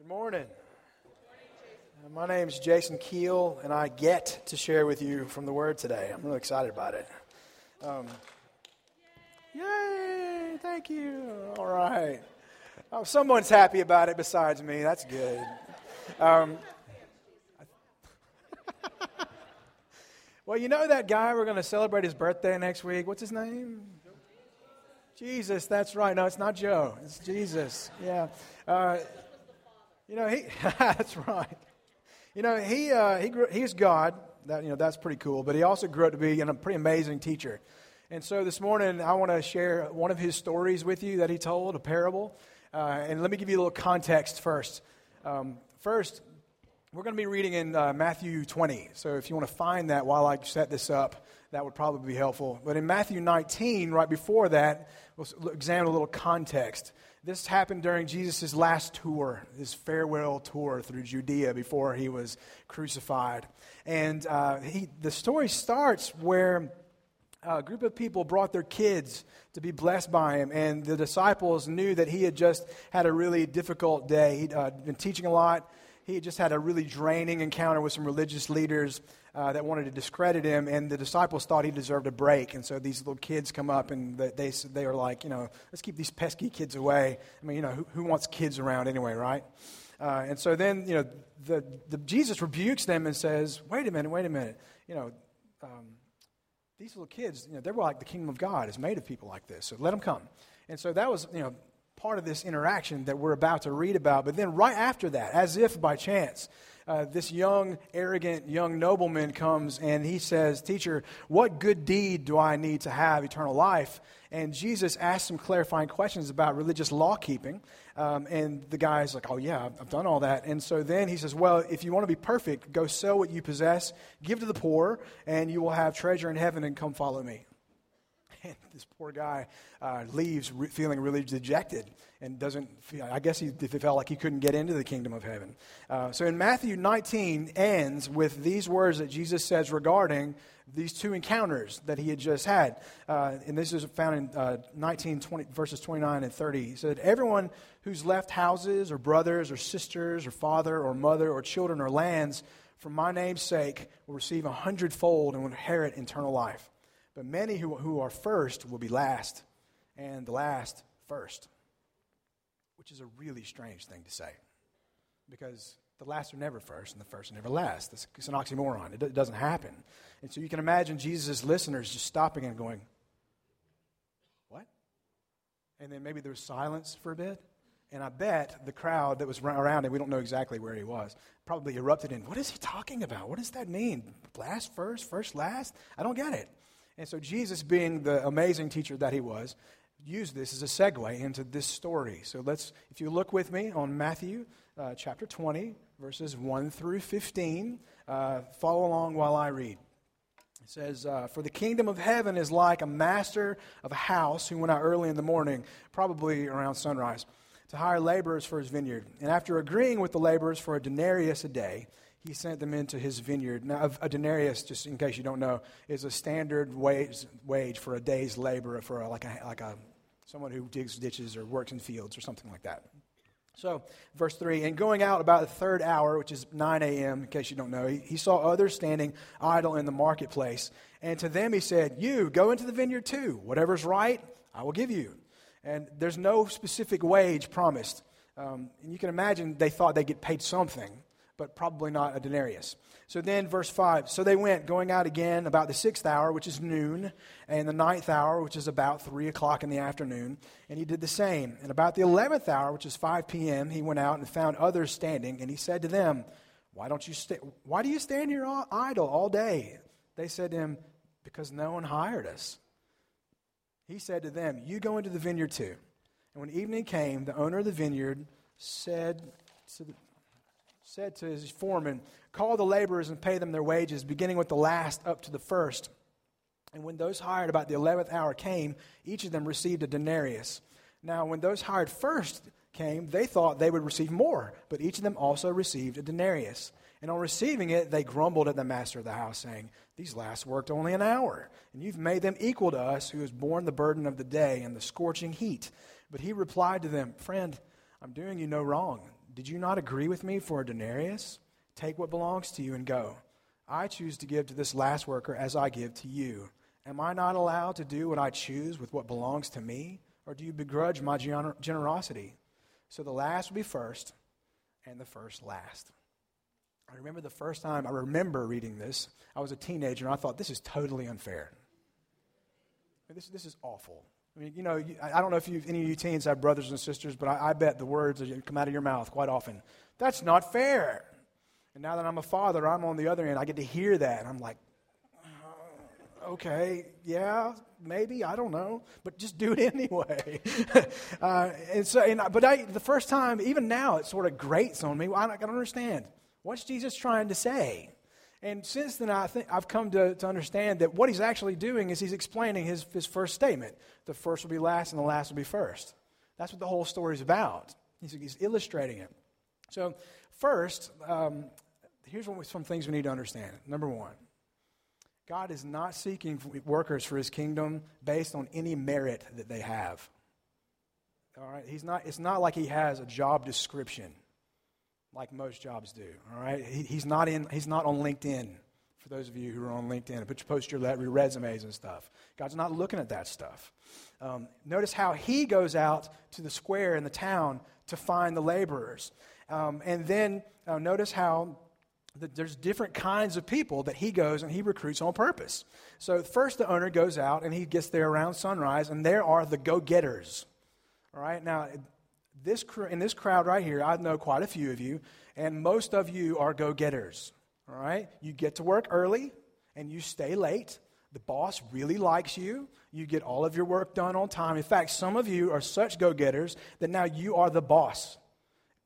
Good morning. Uh, My name is Jason Keel, and I get to share with you from the Word today. I'm really excited about it. Um, yay! Thank you. All right. Oh, someone's happy about it besides me. That's good. Um, well, you know that guy we're going to celebrate his birthday next week? What's his name? Jesus, that's right. No, it's not Joe. It's Jesus. Yeah. Uh, you know, he, that's right. You know, he, uh, he grew, he's God. That, you know, that's pretty cool. But he also grew up to be a pretty amazing teacher. And so this morning, I want to share one of his stories with you that he told, a parable. Uh, and let me give you a little context first. Um, first, we're going to be reading in uh, Matthew 20. So if you want to find that while I set this up, that would probably be helpful. But in Matthew 19, right before that, we'll examine a little context. This happened during Jesus' last tour, his farewell tour through Judea before he was crucified. And uh, he, the story starts where a group of people brought their kids to be blessed by him, and the disciples knew that he had just had a really difficult day. He'd uh, been teaching a lot. He had just had a really draining encounter with some religious leaders uh, that wanted to discredit him, and the disciples thought he deserved a break. And so these little kids come up, and they, they, they are like, you know, let's keep these pesky kids away. I mean, you know, who, who wants kids around anyway, right? Uh, and so then, you know, the, the, Jesus rebukes them and says, wait a minute, wait a minute. You know, um, these little kids, you know, they're like the kingdom of God is made of people like this. So let them come. And so that was, you know, part of this interaction that we're about to read about. But then right after that, as if by chance, uh, this young, arrogant young nobleman comes and he says, Teacher, what good deed do I need to have eternal life? And Jesus asks some clarifying questions about religious law keeping. Um, and the guy's like, Oh, yeah, I've, I've done all that. And so then he says, Well, if you want to be perfect, go sell what you possess, give to the poor, and you will have treasure in heaven, and come follow me. And this poor guy uh, leaves re- feeling really dejected and doesn't feel, I guess he, felt like he couldn't get into the kingdom of heaven. Uh, so in Matthew 19 ends with these words that Jesus says regarding these two encounters that he had just had. Uh, and this is found in uh, 19, 20, verses 29 and 30. He said, Everyone who's left houses or brothers or sisters or father or mother or children or lands for my name's sake will receive a hundredfold and will inherit eternal life. But many who, who are first will be last, and the last first. Which is a really strange thing to say. Because the last are never first, and the first are never last. It's, an oxymoron. It, it doesn't happen. And so you can imagine Jesus' listeners just stopping and going, What? And then maybe there was silence for a bit. And I bet the crowd that was around him, we don't know exactly where he was, probably erupted in, What is he talking about? What does that mean? Last first, first last? I don't get it. And so Jesus, being the amazing teacher that he was, used this as a segue into this story. So let's, if you look with me on Matthew uh, chapter 20, verses 1 through 15, uh, follow along while I read. It says, uh, For the kingdom of heaven is like a master of a house who went out early in the morning, probably around sunrise, to hire laborers for his vineyard. And after agreeing with the laborers for a denarius a day, he sent them into his vineyard. Now, a denarius, just in case you don't know, is a standard wage, wage for a day's labor for a, like, a, like a, someone who digs ditches or works in fields or something like that. So, verse 3 And going out about the third hour, which is 9 a.m., in case you don't know, he, he saw others standing idle in the marketplace. And to them he said, You, go into the vineyard too. Whatever's right, I will give you. And there's no specific wage promised. Um, and you can imagine they thought they'd get paid something but probably not a denarius. So then, verse 5 So they went, going out again about the sixth hour, which is noon, and the ninth hour, which is about 3 o'clock in the afternoon. And he did the same. And about the eleventh hour, which is 5 p.m., he went out and found others standing, and he said to them, Why, don't you sta- why do you stand here all idle all day? They said to him, Because no one hired us. He said to them, You go into the vineyard too. And when evening came, the owner of the vineyard said to the said to his foreman, Call the laborers and pay them their wages, beginning with the last up to the first. And when those hired about the eleventh hour came, each of them received a denarius. Now, when those hired first came, they thought they would receive more, but each of them also received a denarius. And on receiving it, they grumbled at the master of the house, saying, These last worked only an hour, and you've made them equal to us, who has borne the burden of the day and the scorching heat. But he replied to them, Friend, I'm doing you no wrong. Did you not agree with me for a denarius? Take what belongs to you and go. I choose to give to this last worker as I give to you. Am I not allowed to do what I choose with what belongs to me? Or do you begrudge my gener- generosity? So the last will be first, and the first last. I remember the first time I remember reading this. I was a teenager, and I thought, this is totally unfair. This, this is awful. I mean, you know, I don't know if any of you teens have brothers and sisters, but I, I bet the words come out of your mouth quite often. That's not fair. And now that I'm a father, I'm on the other end. I get to hear that, I'm like, uh, okay, yeah, maybe I don't know, but just do it anyway. uh, and so, and, but I, the first time, even now, it sort of grates on me. I don't, I don't understand. What's Jesus trying to say? And since then, I think I've come to, to understand that what he's actually doing is he's explaining his, his first statement. The first will be last, and the last will be first. That's what the whole story is about. He's, he's illustrating it. So, first, um, here's what, some things we need to understand. Number one, God is not seeking workers for his kingdom based on any merit that they have. All right? He's not, it's not like he has a job description like most jobs do. All right, he, he's not in. He's not on LinkedIn. For those of you who are on LinkedIn, put your post your, your resumes and stuff. God's not looking at that stuff. Um, notice how he goes out to the square in the town to find the laborers, um, and then uh, notice how the, there's different kinds of people that he goes and he recruits on purpose. So first, the owner goes out and he gets there around sunrise, and there are the go-getters. All right, now this, in this crowd right here, I know quite a few of you, and most of you are go getters. All right? You get to work early and you stay late. The boss really likes you. You get all of your work done on time. In fact, some of you are such go getters that now you are the boss.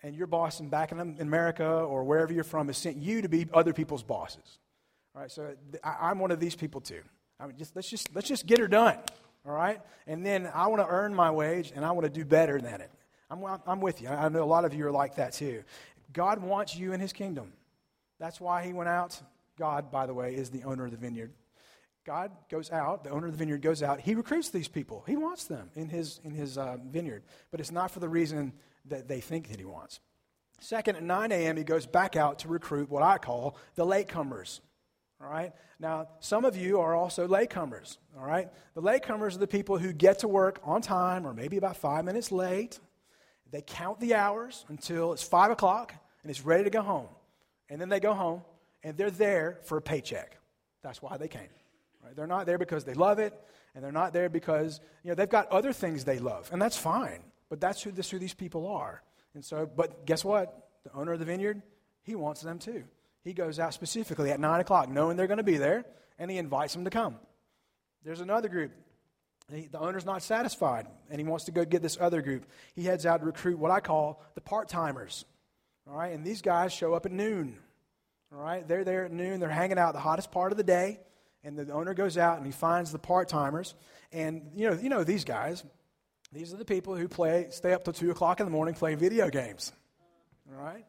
And your boss in back in America or wherever you're from has sent you to be other people's bosses. All right, so I, am one of these people too. I mean, just, let's, just, let's just get her done. All right? And then I want to earn my wage and I want to do better than it. I'm, I'm with you. I know a lot of you are like that too. God wants you in his kingdom. That's why he went out. God, by the way, is the owner of the vineyard. God goes out, the owner of the vineyard goes out, he recruits these people. He wants them in his, in his uh, vineyard, but it's not for the reason that they think that he wants. Second, at 9 a.m., he goes back out to recruit what I call the latecomers. All right? Now, some of you are also latecomers. All right? The latecomers are the people who get to work on time or maybe about five minutes late. They count the hours until it's 5 o'clock and it's ready to go home. And then they go home and they're there for a paycheck. That's why they came. Right? They're not there because they love it, and they're not there because you know they've got other things they love, and that's fine. But that's who, this, who these people are. And so, but guess what? The owner of the vineyard, he wants them too. He goes out specifically at nine o'clock, knowing they're going to be there, and he invites them to come. There's another group the owner's not satisfied, and he wants to go get this other group. He heads out to recruit what I call the part timers. All right, and these guys show up at noon. All right, they're there at noon. They're hanging out the hottest part of the day, and the owner goes out and he finds the part timers. And you know, you know these guys. These are the people who play, stay up till two o'clock in the morning playing video games. All right.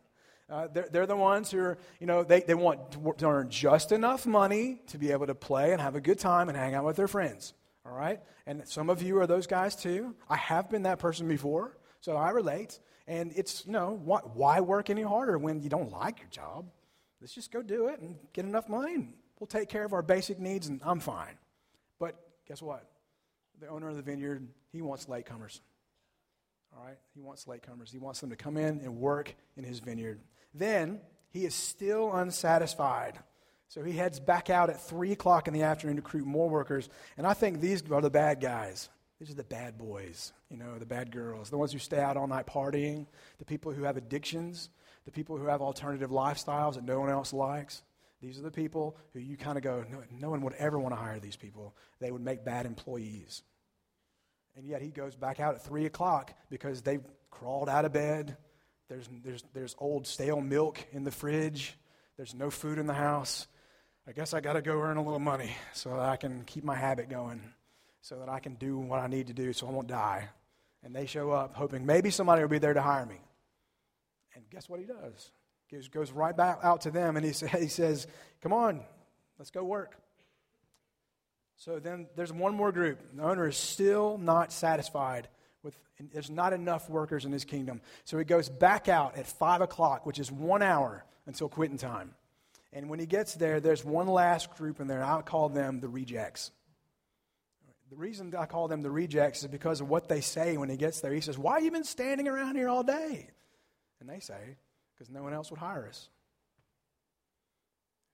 Uh, they're, they're the ones who are, you know, they, they want to, to earn just enough money to be able to play and have a good time and hang out with their friends. All right? And some of you are those guys too. I have been that person before, so I relate. And it's, you know, why, why work any harder when you don't like your job? Let's just go do it and get enough money, we'll take care of our basic needs, and I'm fine. But guess what? The owner of the vineyard, he wants latecomers. All right? He wants latecomers. He wants them to come in and work in his vineyard. Then he is still unsatisfied. So he heads back out at 3 o'clock in the afternoon to recruit more workers. And I think these are the bad guys. These are the bad boys, you know, the bad girls, the ones who stay out all night partying, the people who have addictions, the people who have alternative lifestyles that no one else likes. These are the people who you kind of go, no, no one would ever want to hire these people. They would make bad employees. And yet he goes back out at 3 o'clock because they've crawled out of bed. There's, there's, there's old stale milk in the fridge. There's no food in the house. I guess I got to go earn a little money so that I can keep my habit going, so that I can do what I need to do so I won't die. And they show up hoping maybe somebody will be there to hire me. And guess what he does? He goes right back out to them and he, say, he says, Come on, let's go work. So then there's one more group. The owner is still not satisfied With, there's not enough workers in his kingdom. So he goes back out at 5 o'clock, which is one hour until quitting time. And when he gets there, there's one last group in there. I call them the rejects. The reason I call them the rejects is because of what they say when he gets there. He says, Why have you been standing around here all day? And they say, Because no one else would hire us.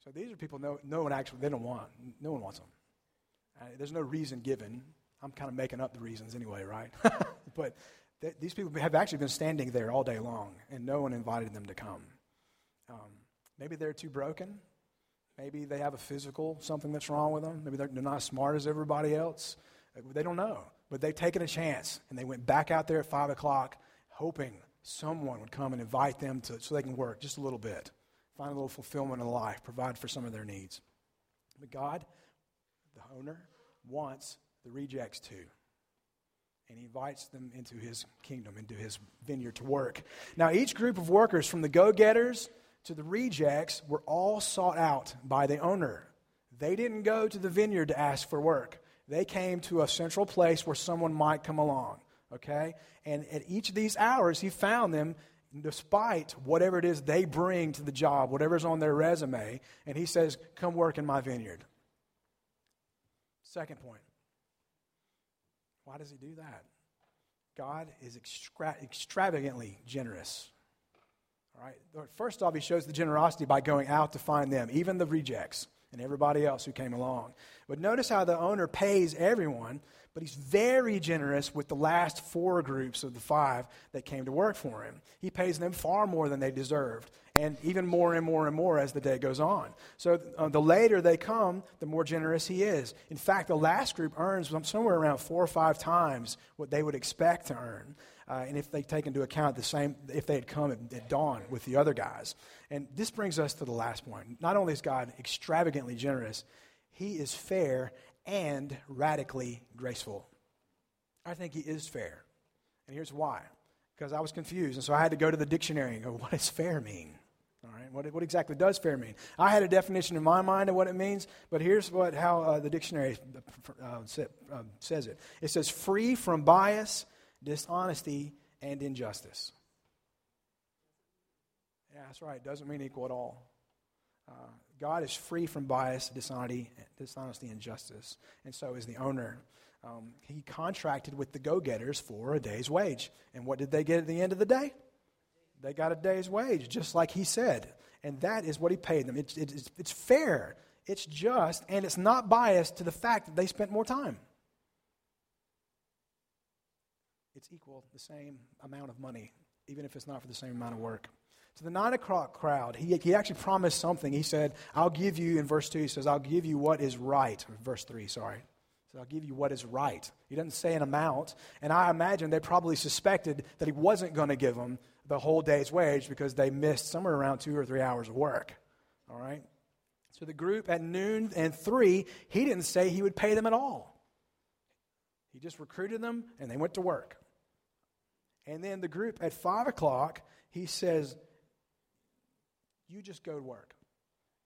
So these are people no, no one actually, they don't want. No one wants them. Uh, there's no reason given. I'm kind of making up the reasons anyway, right? but th- these people have actually been standing there all day long, and no one invited them to come. Um, maybe they're too broken. Maybe they have a physical something that's wrong with them. Maybe they're, they're not as smart as everybody else. They don't know. But they've taken a chance, and they went back out there at 5 o'clock, hoping someone would come and invite them to, so they can work just a little bit, find a little fulfillment in life, provide for some of their needs. But God, the owner, wants the rejects to. And he invites them into his kingdom, into his vineyard to work. Now, each group of workers, from the go getters to the rejects, were all sought out by the owner. They didn't go to the vineyard to ask for work, they came to a central place where someone might come along. Okay? And at each of these hours, he found them despite whatever it is they bring to the job, whatever's on their resume, and he says, Come work in my vineyard. Second point why does he do that? God is extra- extravagantly generous. First off, he shows the generosity by going out to find them, even the rejects and everybody else who came along. But notice how the owner pays everyone, but he's very generous with the last four groups of the five that came to work for him. He pays them far more than they deserved and even more and more and more as the day goes on. So uh, the later they come, the more generous he is. In fact, the last group earns somewhere around four or five times what they would expect to earn. Uh, and if they take into account the same, if they had come at, at dawn with the other guys. And this brings us to the last point. Not only is God extravagantly generous, he is fair and radically graceful. I think he is fair. And here's why. Because I was confused, and so I had to go to the dictionary and go, what does fair mean? All right, what, what exactly does fair mean? I had a definition in my mind of what it means, but here's what how uh, the dictionary uh, uh, says it. It says free from bias, dishonesty, and injustice. Yeah, that's right. It doesn't mean equal at all. Uh, God is free from bias, dishonesty, dishonesty, and justice, and so is the owner. Um, he contracted with the go-getters for a day's wage, and what did they get at the end of the day? They got a day's wage, just like he said. And that is what he paid them. It's, it's fair, it's just, and it's not biased to the fact that they spent more time. It's equal, the same amount of money, even if it's not for the same amount of work. To the nine o'clock crowd, he, he actually promised something. He said, I'll give you, in verse 2, he says, I'll give you what is right. Verse 3, sorry. So I'll give you what is right. He doesn't say an amount. And I imagine they probably suspected that he wasn't going to give them the whole day's wage because they missed somewhere around two or three hours of work. All right? So the group at noon and three, he didn't say he would pay them at all. He just recruited them and they went to work. And then the group at five o'clock, he says, You just go to work.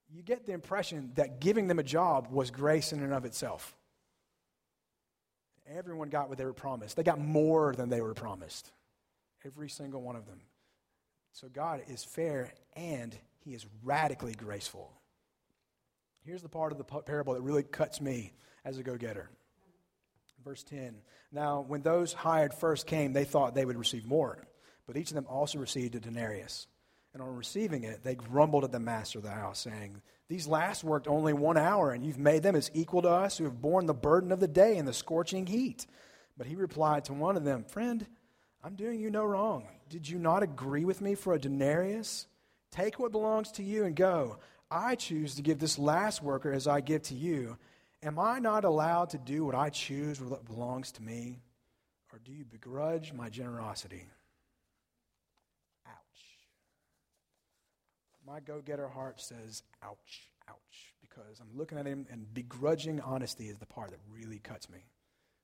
You get the impression that giving them a job was grace in and of itself. Everyone got what they were promised. They got more than they were promised. Every single one of them. So God is fair and he is radically graceful. Here's the part of the parable that really cuts me as a go getter. Verse 10 Now, when those hired first came, they thought they would receive more, but each of them also received a denarius. And on receiving it, they grumbled at the master of the house, saying, These last worked only one hour, and you've made them as equal to us who have borne the burden of the day and the scorching heat. But he replied to one of them, Friend, I'm doing you no wrong. Did you not agree with me for a denarius? Take what belongs to you and go. I choose to give this last worker as I give to you. Am I not allowed to do what I choose with what belongs to me? Or do you begrudge my generosity? Ouch. My go getter heart says, ouch, ouch, because I'm looking at him and begrudging honesty is the part that really cuts me.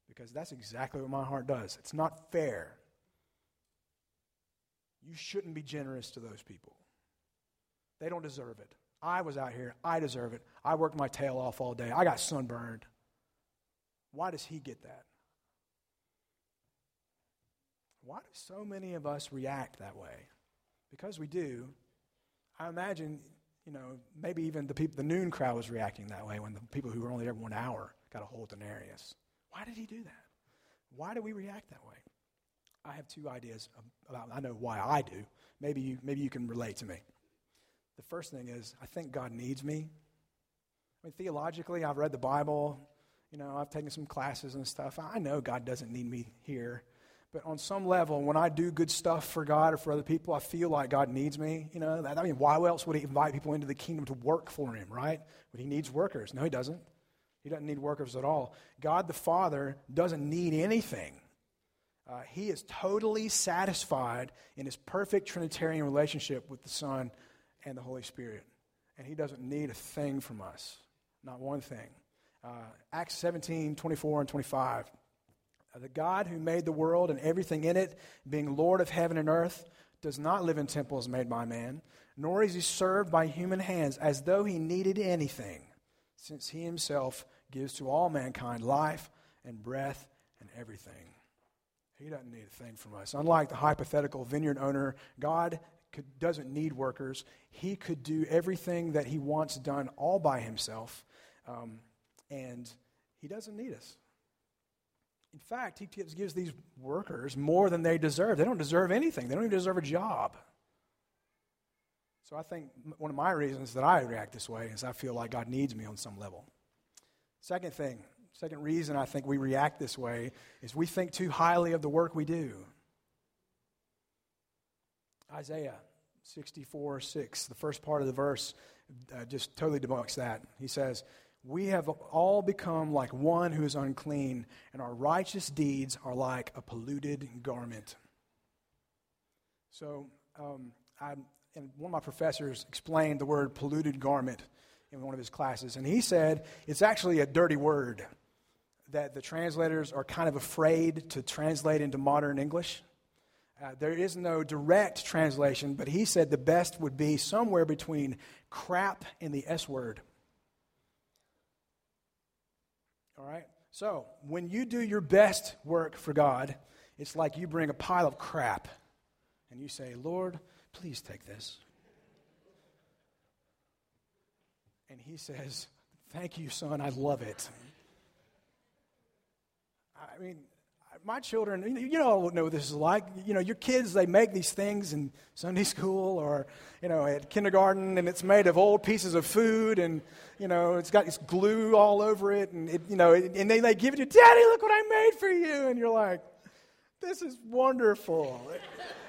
Because that's exactly what my heart does. It's not fair you shouldn't be generous to those people. They don't deserve it. I was out here. I deserve it. I worked my tail off all day. I got sunburned. Why does he get that? Why do so many of us react that way? Because we do. I imagine, you know, maybe even the people, the noon crowd was reacting that way when the people who were only there one hour got a hold of Denarius. Why did he do that? Why do we react that way? I have two ideas about. I know why I do. Maybe you, maybe you can relate to me. The first thing is, I think God needs me. I mean, theologically, I've read the Bible. You know, I've taken some classes and stuff. I know God doesn't need me here. But on some level, when I do good stuff for God or for other people, I feel like God needs me. You know, I mean, why else would He invite people into the kingdom to work for Him, right? But He needs workers. No, He doesn't. He doesn't need workers at all. God the Father doesn't need anything. Uh, he is totally satisfied in His perfect Trinitarian relationship with the Son and the Holy Spirit. And He doesn't need a thing from us, not one thing. Uh, Acts 17, 24, and 25. Uh, the God who made the world and everything in it, being Lord of heaven and earth, does not live in temples made by man, nor is he served by human hands as though he needed anything, since he himself gives to all mankind life and breath and everything. He doesn't need a thing from us. Unlike the hypothetical vineyard owner, God could, doesn't need workers. He could do everything that he wants done all by himself, um, and he doesn't need us. In fact, he gives these workers more than they deserve. They don't deserve anything, they don't even deserve a job. So I think one of my reasons that I react this way is I feel like God needs me on some level. Second thing, second reason I think we react this way is we think too highly of the work we do. Isaiah 64 6, the first part of the verse, uh, just totally debunks that. He says, we have all become like one who is unclean, and our righteous deeds are like a polluted garment. So, um, I, and one of my professors explained the word polluted garment in one of his classes, and he said it's actually a dirty word that the translators are kind of afraid to translate into modern English. Uh, there is no direct translation, but he said the best would be somewhere between crap and the S word. All right? So, when you do your best work for God, it's like you bring a pile of crap and you say, Lord, please take this. And he says, Thank you, son, I love it. I mean, my children, you know, know what this is like. You know, your kids, they make these things in Sunday school or, you know, at kindergarten, and it's made of old pieces of food, and, you know, it's got this glue all over it, and, it, you know, and they, they give it to you, Daddy, look what I made for you. And you're like, this is wonderful.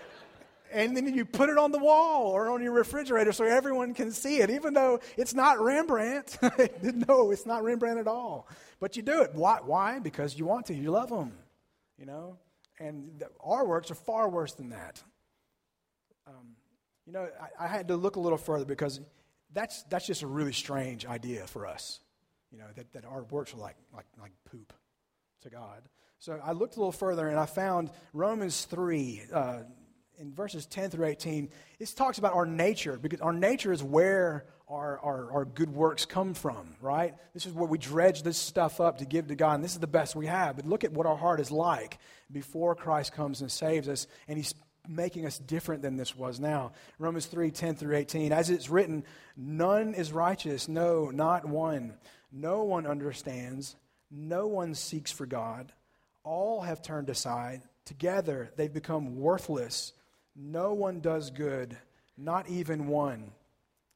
and then you put it on the wall or on your refrigerator so everyone can see it, even though it's not Rembrandt. no, it's not Rembrandt at all. But you do it. Why? Why? Because you want to. You love them you know? And the, our works are far worse than that. Um, you know, I, I, had to look a little further because that's, that's just a really strange idea for us, you know, that, that our works are like, like, like poop to God. So I looked a little further and I found Romans 3, uh, in verses 10 through 18, it talks about our nature, because our nature is where our, our, our, good works come from, right? This is where we dredge this stuff up to give to God, and this is the best we have. But look at what our heart is like before Christ comes and saves us, and He's making us different than this was now. Romans 3 10 through 18. As it's written, none is righteous, no, not one. No one understands, no one seeks for God. All have turned aside. Together they've become worthless. No one does good, not even one.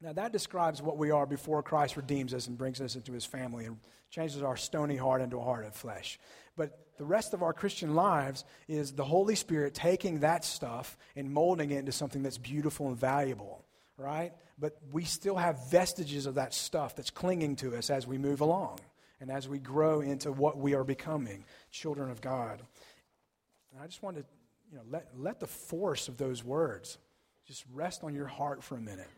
Now, that describes what we are before Christ redeems us and brings us into his family and changes our stony heart into a heart of flesh. But the rest of our Christian lives is the Holy Spirit taking that stuff and molding it into something that's beautiful and valuable, right? But we still have vestiges of that stuff that's clinging to us as we move along and as we grow into what we are becoming, children of God. And I just want to, you know, let, let the force of those words just rest on your heart for a minute.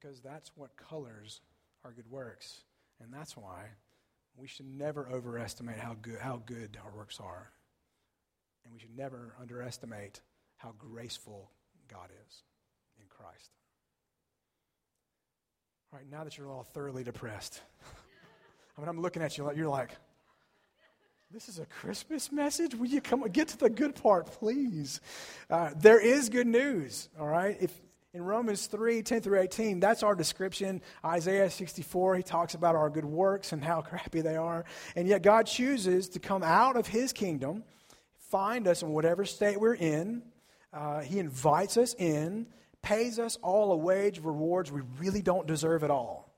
Because that's what colors our good works. And that's why we should never overestimate how good, how good our works are. And we should never underestimate how graceful God is in Christ. All right, now that you're all thoroughly depressed, I mean, I'm looking at you, you're like, this is a Christmas message? Will you come get to the good part, please? Uh, there is good news, all right? If in Romans 3 10 through 18, that's our description. Isaiah 64, he talks about our good works and how crappy they are. And yet, God chooses to come out of his kingdom, find us in whatever state we're in. Uh, he invites us in, pays us all a wage of rewards we really don't deserve at all.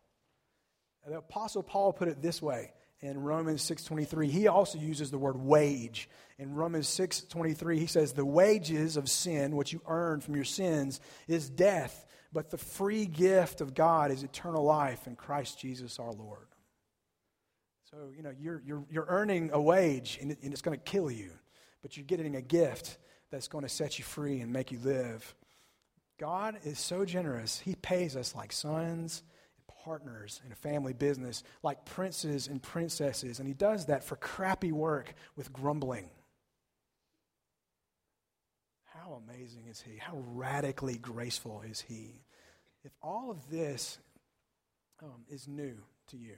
The Apostle Paul put it this way in Romans 6:23. He also uses the word wage. In Romans 6:23, he says the wages of sin, what you earn from your sins, is death, but the free gift of God is eternal life in Christ Jesus our Lord. So, you know, you're, you're, you're earning a wage and, it, and it's going to kill you, but you're getting a gift that's going to set you free and make you live. God is so generous. He pays us like sons partners in a family business like princes and princesses, and he does that for crappy work with grumbling. How amazing is he? How radically graceful is he? If all of this um, is new to you,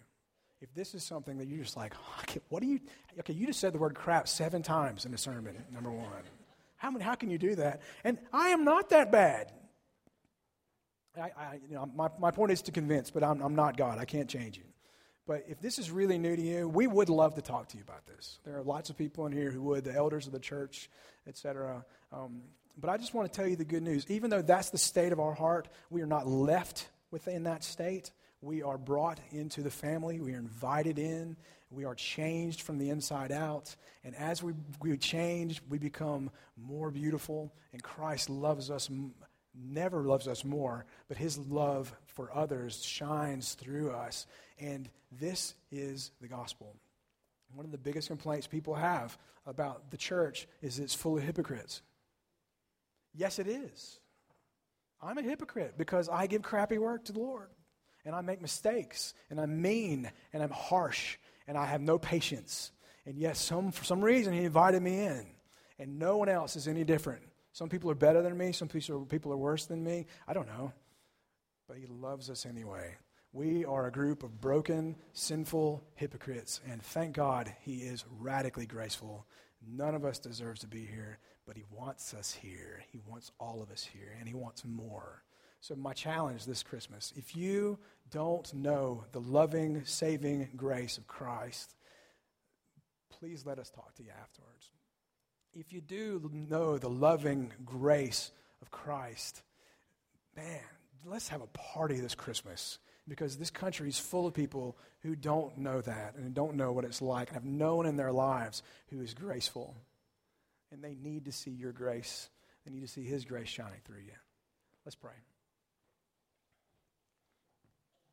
if this is something that you're just like, what do you, okay, you just said the word crap seven times in a sermon, number one. How, many, how can you do that? And I am not that bad. I, I, you know, my, my point is to convince, but I'm, I'm not God. I can't change you. But if this is really new to you, we would love to talk to you about this. There are lots of people in here who would, the elders of the church, etc. Um, but I just want to tell you the good news. Even though that's the state of our heart, we are not left within that state. We are brought into the family. We are invited in. We are changed from the inside out. And as we, we change, we become more beautiful. And Christ loves us never loves us more, but his love for others shines through us. And this is the gospel. One of the biggest complaints people have about the church is it's full of hypocrites. Yes, it is. I'm a hypocrite because I give crappy work to the Lord. And I make mistakes. And I'm mean. And I'm harsh. And I have no patience. And yes, some, for some reason, He invited me in. And no one else is any different. Some people are better than me, some people are worse than me. I don't know. But He loves us anyway. We are a group of broken, sinful hypocrites, and thank God He is radically graceful. None of us deserves to be here, but He wants us here. He wants all of us here, and He wants more. So, my challenge this Christmas if you don't know the loving, saving grace of Christ, please let us talk to you afterwards if you do know the loving grace of Christ, man, let's have a party this Christmas because this country is full of people who don't know that and don't know what it's like and have no one in their lives who is graceful. And they need to see your grace. They need to see His grace shining through you. Let's pray.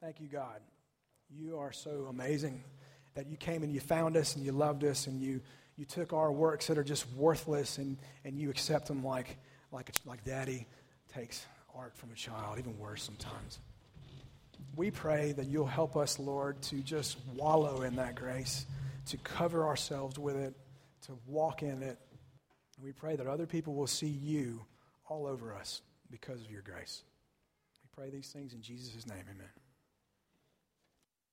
Thank you, God. You are so amazing that you came and you found us and you loved us and you you took our works that are just worthless and, and you accept them like, like, like daddy takes art from a child, even worse sometimes. We pray that you'll help us, Lord, to just wallow in that grace, to cover ourselves with it, to walk in it. And we pray that other people will see you all over us because of your grace. We pray these things in Jesus' name. Amen.